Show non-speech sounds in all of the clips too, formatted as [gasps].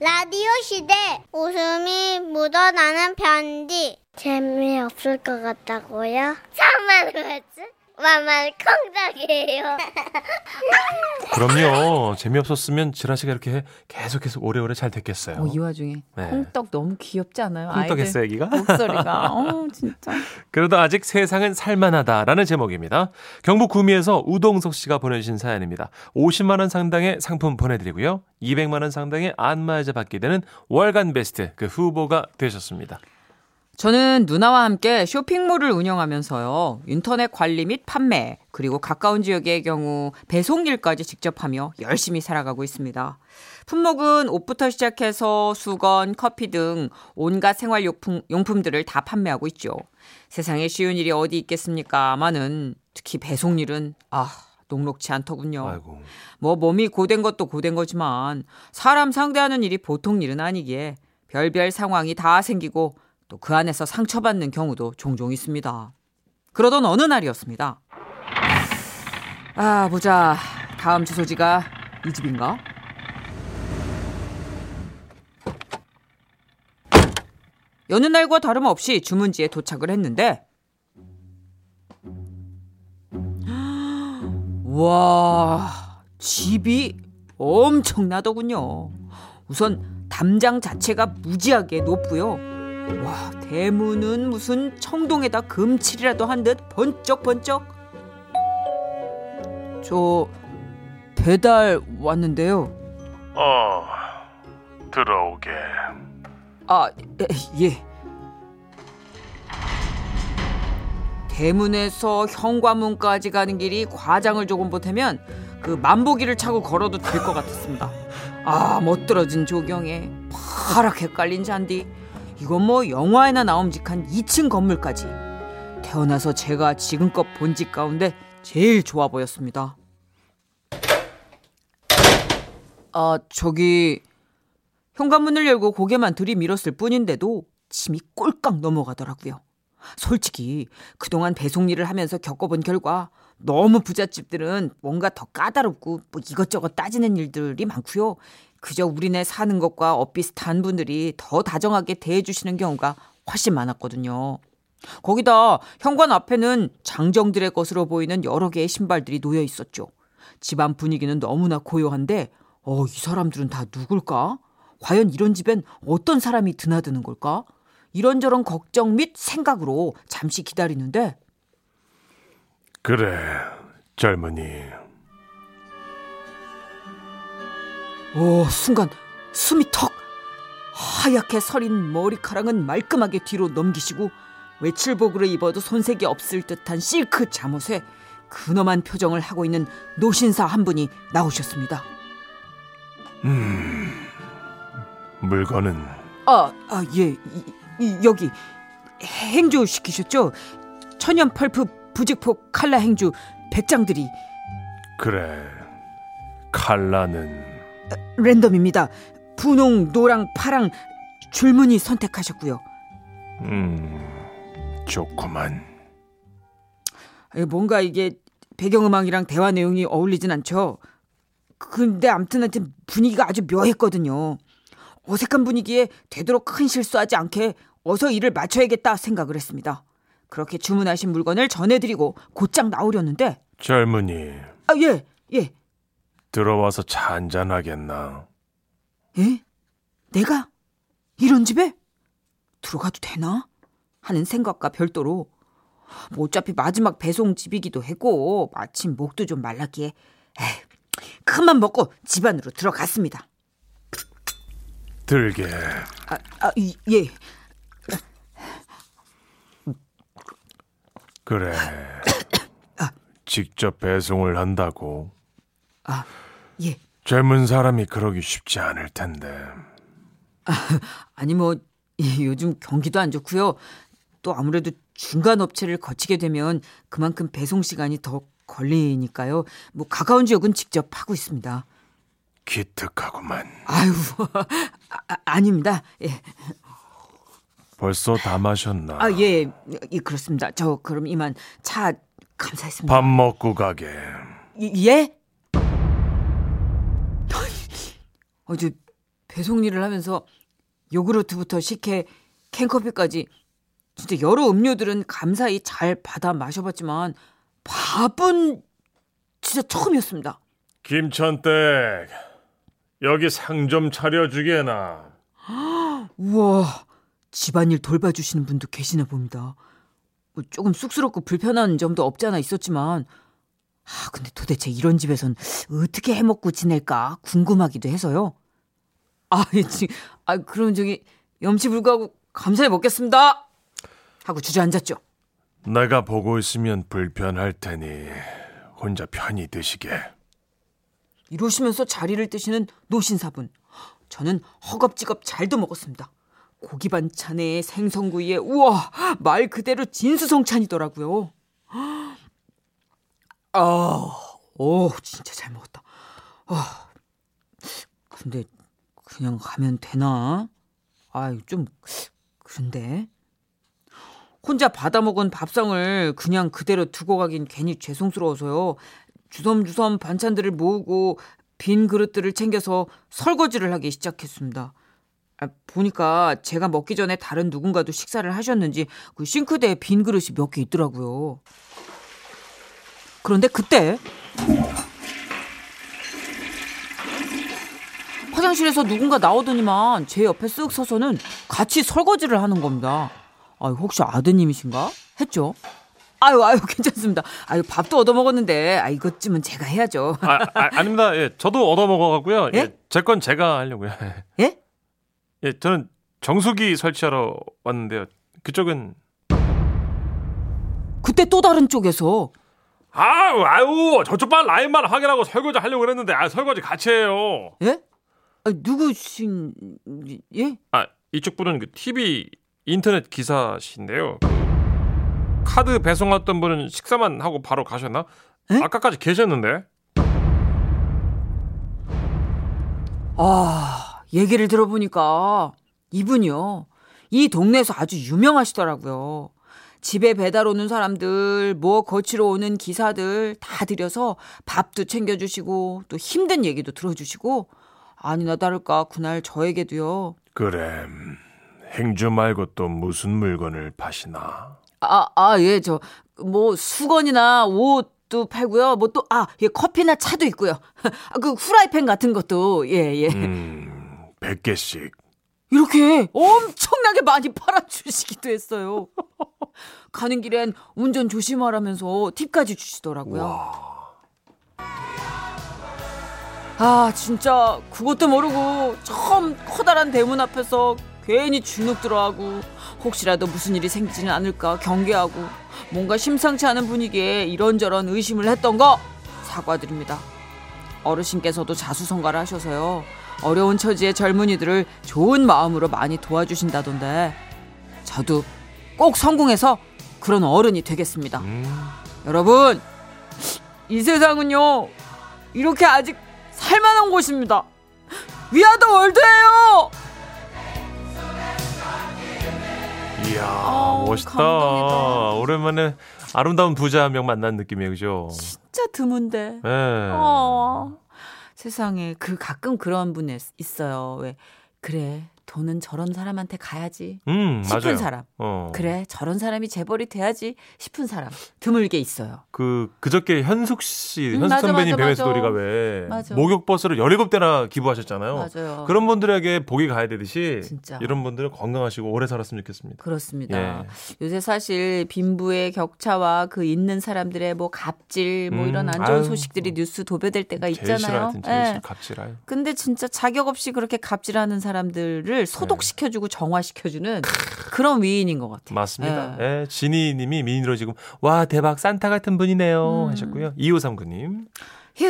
라디오 시대 웃음이 묻어나는 편지 재미없을 것 같다고요? [laughs] 참말 그랬지? 만만 콩닥이에요. [laughs] 그럼요. 재미없었으면 지라시가 이렇게 계속해서 오래오래 잘 됐겠어요. 어, 이 와중에 네. 콩떡 너무 귀엽지 않아요? 콩떡했어요, 아이들 애기가? 목소리가. [laughs] 어, 진짜. 그래도 아직 세상은 살만하다라는 제목입니다. 경북 구미에서 우동석 씨가 보내주신 사연입니다. 50만 원 상당의 상품 보내드리고요. 200만 원 상당의 안마의자 받게 되는 월간 베스트 그 후보가 되셨습니다. 저는 누나와 함께 쇼핑몰을 운영하면서요. 인터넷 관리 및 판매, 그리고 가까운 지역의 경우 배송 일까지 직접 하며 열심히 살아가고 있습니다. 품목은 옷부터 시작해서 수건, 커피 등 온갖 생활용품, 용품들을 다 판매하고 있죠. 세상에 쉬운 일이 어디 있겠습니까마는 특히 배송 일은 아, 녹록치 않더군요. 아이고. 뭐 몸이 고된 것도 고된 거지만 사람 상대하는 일이 보통 일은 아니기에 별별 상황이 다 생기고 또 그 안에서 상처받는 경우도 종종 있습니다. 그러던 어느 날이었습니다. 아, 보자. 다음 주소지가 이 집인가? 여느 날과 다름없이 주문지에 도착을 했는데 와, 집이 엄청나더군요. 우선 담장 자체가 무지하게 높고요. 와, 대문은 무슨 청동에다 금칠이라도 한 듯 번쩍번쩍. 저 배달 왔는데요. 어, 들어오게. 아, 에, 예. 대문에서 현관문까지 가는 길이 과장을 조금 보태면 그 만보기를 차고 걸어도 될 것 같았습니다. 아, 멋들어진 조경에 파랗게 깔린 잔디. 이건 뭐 영화에나 나옴직한 2층 건물까지. 태어나서 제가 지금껏 본 집 가운데 제일 좋아 보였습니다. 아, 저기 현관문을 열고 고개만 들이밀었을 뿐인데도 침이 꼴깍 넘어가더라고요. 솔직히 그동안 배송 일을 하면서 겪어본 결과 너무 부잣집들은 뭔가 더 까다롭고 뭐 이것저것 따지는 일들이 많고요. 그저 우리네 사는 것과 엇비슷한 분들이 더 다정하게 대해주시는 경우가 훨씬 많았거든요. 거기다 현관 앞에는 장정들의 것으로 보이는 여러 개의 신발들이 놓여 있었죠. 집안 분위기는 너무나 고요한데, 어, 이 사람들은 다 누굴까? 과연 이런 집엔 어떤 사람이 드나드는 걸까? 이런저런 걱정 및 생각으로 잠시 기다리는데, 그래, 젊은이. 오, 순간 숨이 턱! 하얗게 서린 머리카락은 말끔하게 뒤로 넘기시고 외출복으로 입어도 손색이 없을 듯한 실크 잠옷에 근엄한 표정을 하고 있는 노신사 한 분이 나오셨습니다. 물건은 아, 아, 예, 이, 이, 여기 행주 시키셨죠? 천연 펄프 부직포 칼라 행주 100장들이 그래. 칼라는 랜덤입니다. 분홍, 노랑, 파랑 줄무늬 선택하셨고요. 음, 좋구만. 에, 뭔가 이게 배경음악이랑 대화 내용이 어울리진 않죠. 근데 암튼 하여튼 분위기가 아주 묘했거든요. 어색한 분위기에 되도록 큰 실수하지 않게 어서 일을 마쳐야겠다 생각을 했습니다. 그렇게 주문하신 물건을 전해드리고 곧장 나오려는데 젊은이, 아 예, 예, 들어와서 차 한잔 하겠나? 예? 내가 이런 집에 들어가도 되나? 하는 생각과 별도로 뭐 어차피 마지막 배송 집이기도 했고 마침 목도 좀 말랐기에 에이, 큰맘 먹고 집 안으로 들어갔습니다. 들게. 아, 아 이, 예. 그래. [coughs] 직접 배송을 한다고. 아, 예. 젊은 사람이 그러기 쉽지 않을 텐데. 아니 뭐 이, 요즘 경기도 안 좋고요. 또 아무래도 중간 업체를 거치게 되면 그만큼 배송 시간이 더 걸리니까요. 뭐 가까운 지역은 직접 하고 있습니다. 기특하구만. 아유, [laughs] 아, 아, 닙니다 예. 벌써 다 마셨나? 아, 예, 예, 그렇습니다. 저 그럼 이만 차 감사했습니다. 밥 먹고 가게. 예? 예? 어, 저 배송 일을 하면서 요구르트부터 식혜, 캔커피까지 진짜 여러 음료들은 감사히 잘 받아 마셔봤지만 밥은 진짜 처음이었습니다. 김천댁 여기 상 좀 차려주게나. [gasps] 우와, 집안일 돌봐주시는 분도 계시나 봅니다. 뭐 조금 쑥스럽고 불편한 점도 없지 않아 있었지만, 아, 근데 도대체 이런 집에선 어떻게 해먹고 지낼까 궁금하기도 해서요. 아, 예, 지, 아, 그럼 저기 염치 불구하고 감사히 먹겠습니다. 하고 주저앉았죠. 내가 보고 있으면 불편할 테니 혼자 편히 드시게. 이러시면서 자리를 뜨시는 노신사분. 저는 허겁지겁 잘도 먹었습니다. 고기 반찬에 생선구이에 우와 말 그대로 진수성찬이더라고요. 아, 오 진짜 잘 먹었다. 아, 근데 그냥 가면 되나? 아유 좀 그런데 혼자 받아 먹은 밥상을 그냥 그대로 두고 가긴 괜히 죄송스러워서요. 주섬주섬 반찬들을 모으고 빈 그릇들을 챙겨서 설거지를 하기 시작했습니다. 아, 보니까 제가 먹기 전에 다른 누군가도 식사를 하셨는지 그 싱크대에 빈 그릇이 몇 개 있더라고요. 그런데 그때 화장실에서 누군가 나오더니만 제 옆에 쓱 서서는 같이 설거지를 하는 겁니다. 아, 혹시 아드님이신가? 했죠. 아유, 아유, [laughs] 괜찮습니다. 아유, 밥도 얻어 먹었는데, 아, 이것쯤은 제가 해야죠. 아, 아 닙니다 예, 저도 얻어 먹어가고요. 예? 예, 제 건 제가 하려고요. 예? 예, 저는 정수기 설치하러 왔는데요. 그쪽은 그때 또 다른 쪽에서, 아유, 아유, 저쪽 반 라인만 확인하고 설거지 하려고 그랬는데, 아, 설거지 같이 해요. 예? 아, 누구신, 예? 아, 이쪽 분은 그 TV 인터넷 기사신데요. 카드 배송 왔던 분은 식사만 하고 바로 가셨나? 에? 아까까지 계셨는데. 아, 얘기를 들어보니까 이분이요. 이 동네에서 아주 유명하시더라고요. 집에 배달 오는 사람들, 뭐 거치러 오는 기사들 다 들여서 밥도 챙겨주시고 또 힘든 얘기도 들어주시고 아니나 다를까 그날 저에게도요. 그래. 행주 말고 또 무슨 물건을 파시나? 아, 아, 예, 저, 뭐, 수건이나 옷도 팔고요. 뭐 또, 아, 예, 커피나 차도 있고요. [laughs] 아, 그 후라이팬 같은 것도, 예, 예. 음, 100개씩. 이렇게 엄청나게 많이 팔아주시기도 했어요. 가는 길엔 운전 조심하라면서 팁까지 주시더라고요. 아, 진짜 그것도 모르고 처음 커다란 대문 앞에서 괜히 주눅 들어하고 혹시라도 무슨 일이 생기지는 않을까 경계하고 뭔가 심상치 않은 분위기에 이런저런 의심을 했던 거 사과드립니다. 어르신께서도 자수성가를 하셔서요. 어려운 처지의 젊은이들을 좋은 마음으로 많이 도와주신다던데 저도 꼭 성공해서 그런 어른이 되겠습니다. 음, 여러분, 이 세상은요, 이렇게 아직 살만한 곳입니다. 위아더 월드예요! 이야, 아우, 멋있다. 감동이다. 오랜만에 아름다운 부자 한 명 만난 느낌이에요, 그죠? 진짜 드문데. 예. 어, 세상에 그 가끔 그런 분 있- 있어요. 왜 그래 돈은 저런 사람한테 가야지 음, 싶은 맞아요. 사람. 어. 그래 저런 사람이 재벌이 돼야지 싶은 사람 드물게 있어요. 그 그저께 현숙 씨, 음, 현숙 맞아, 선배님 맞아. 우리가 왜 맞아. 목욕 버스를 17대나 기부하셨잖아요. 맞아요. 그런 분들에게 복이 가야 되듯이 진짜. 이런 분들은 건강하시고 오래 살았으면 좋겠습니다. 그렇습니다. 예. 요새 사실 빈부의 격차와 그 있는 사람들의 뭐 갑질 뭐 음, 이런 안 좋은 아유. 소식들이 뉴스 도배될 때가 제일 싫어요, 있잖아요. 제일 예. 싫어, 갑질아요. 근데 진짜 자격 없이 그렇게 갑질하는 사람들을 소독시켜주고 정화시켜주는 그런 위인인 것 같아요. 맞습니다. 예. 예, 지니님이 미니로 지금 와 대박 산타 같은 분이네요 음. 하셨고요. 2539님 휴,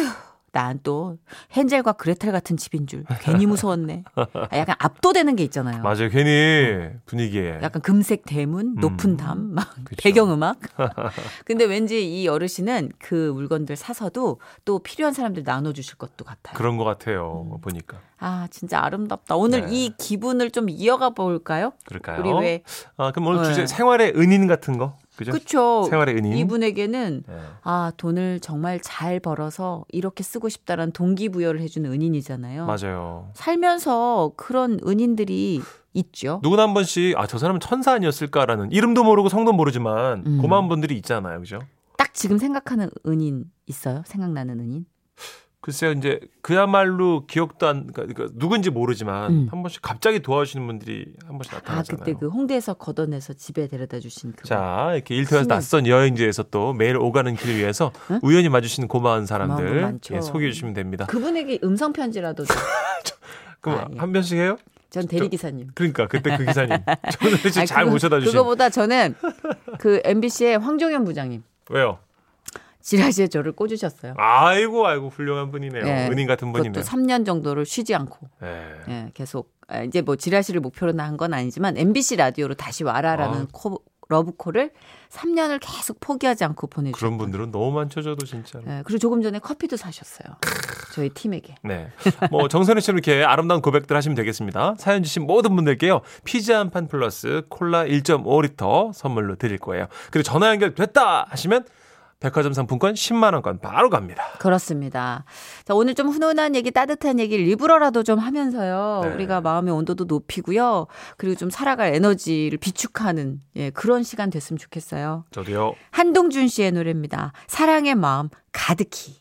난 또 헨젤과 그레텔 같은 집인 줄 괜히 무서웠네. 아, 약간 압도되는 게 있잖아요. 맞아요. 괜히 분위기에 약간 금색 대문, 높은 담, 막 음. 그쵸. 배경음악. [laughs] 근데 왠지 이 어르신은 그 물건들 사서도 또 필요한 사람들 나눠주실 것도 같아요. 그런 것 같아요. 보니까 아 진짜 아름답다. 오늘 네. 이 기분을 좀 이어가 볼까요? 그럴까요? 우리 왜 아, 그럼 오늘 네. 주제 생활의 은인 같은 거 그죠? 그쵸. 생활의 은인. 이분에게는 예. 아 돈을 정말 잘 벌어서 이렇게 쓰고 싶다라는 동기부여를 해주는 은인이잖아요. 맞아요. 살면서 그런 은인들이 있죠. 누구나 한 번씩 아 저 사람은 천사 아니었을까라는 이름도 모르고 성도 모르지만 음. 고마운 분들이 있잖아요, 그죠? 딱 지금 생각하는 은인 있어요? 생각나는 은인? 글쎄요, 이제 그야말로 기억도 안, 그러니까 그러니까 누군지 모르지만 음. 한 번씩 갑자기 도와주시는 분들이 한 번씩 아 나타나잖아요. 그때 그 홍대에서 걷어내서 집에 데려다 주신 그 자, 이렇게 일터에서 신은. 낯선 여행지에서 또 매일 오가는 길 위해서 응? [laughs] 우연히 마주치는 고마운 사람들. 예, 소개해 주시면 됩니다. 그분에게 음성 편지라도 좀. [laughs] 그럼 아, 예. 한 번씩 해요? 전 대리 기사님. 그러니까 그때 그 기사님 [laughs] 저는 잘 그거- 모셔다 주신 그거보다 저는 그 MBC의 황종현 부장님 왜요? 지라시에 저를 꽂으셨어요. 아이고 아이고 훌륭한 분이네요. 예, 은인 같은 분이네요. 그것도 3년 정도를 쉬지 않고 예. 예, 계속 아, 이제 뭐 지라시를 목표로 한 건 아니지만 MBC 라디오로 다시 와라라는 아. 코, 러브콜을 3년을 계속 포기하지 않고 보내주셨어요. 그런 분들은 너무 많죠, 저도 진짜. 예, 그리고 조금 전에 커피도 사셨어요. 저희 팀에게. 네. 뭐 정선희 씨는 이렇게 아름다운 고백들 하시면 되겠습니다. 사연 주신 모든 분들께요. 피자 한 판 플러스 콜라 1.5리터 선물로 드릴 거예요. 그리고 전화 연결 됐다 하시면 백화점 상품권 10만 원권 바로 갑니다. 그렇습니다. 자, 오늘 좀 훈훈한 얘기, 따뜻한 얘기를 일부러라도 좀 하면서요. 네. 우리가 마음의 온도도 높이고요. 그리고 좀 살아갈 에너지를 비축하는 예, 그런 시간 됐으면 좋겠어요. 저도요. 한동준 씨의 노래입니다. 사랑의 마음 가득히.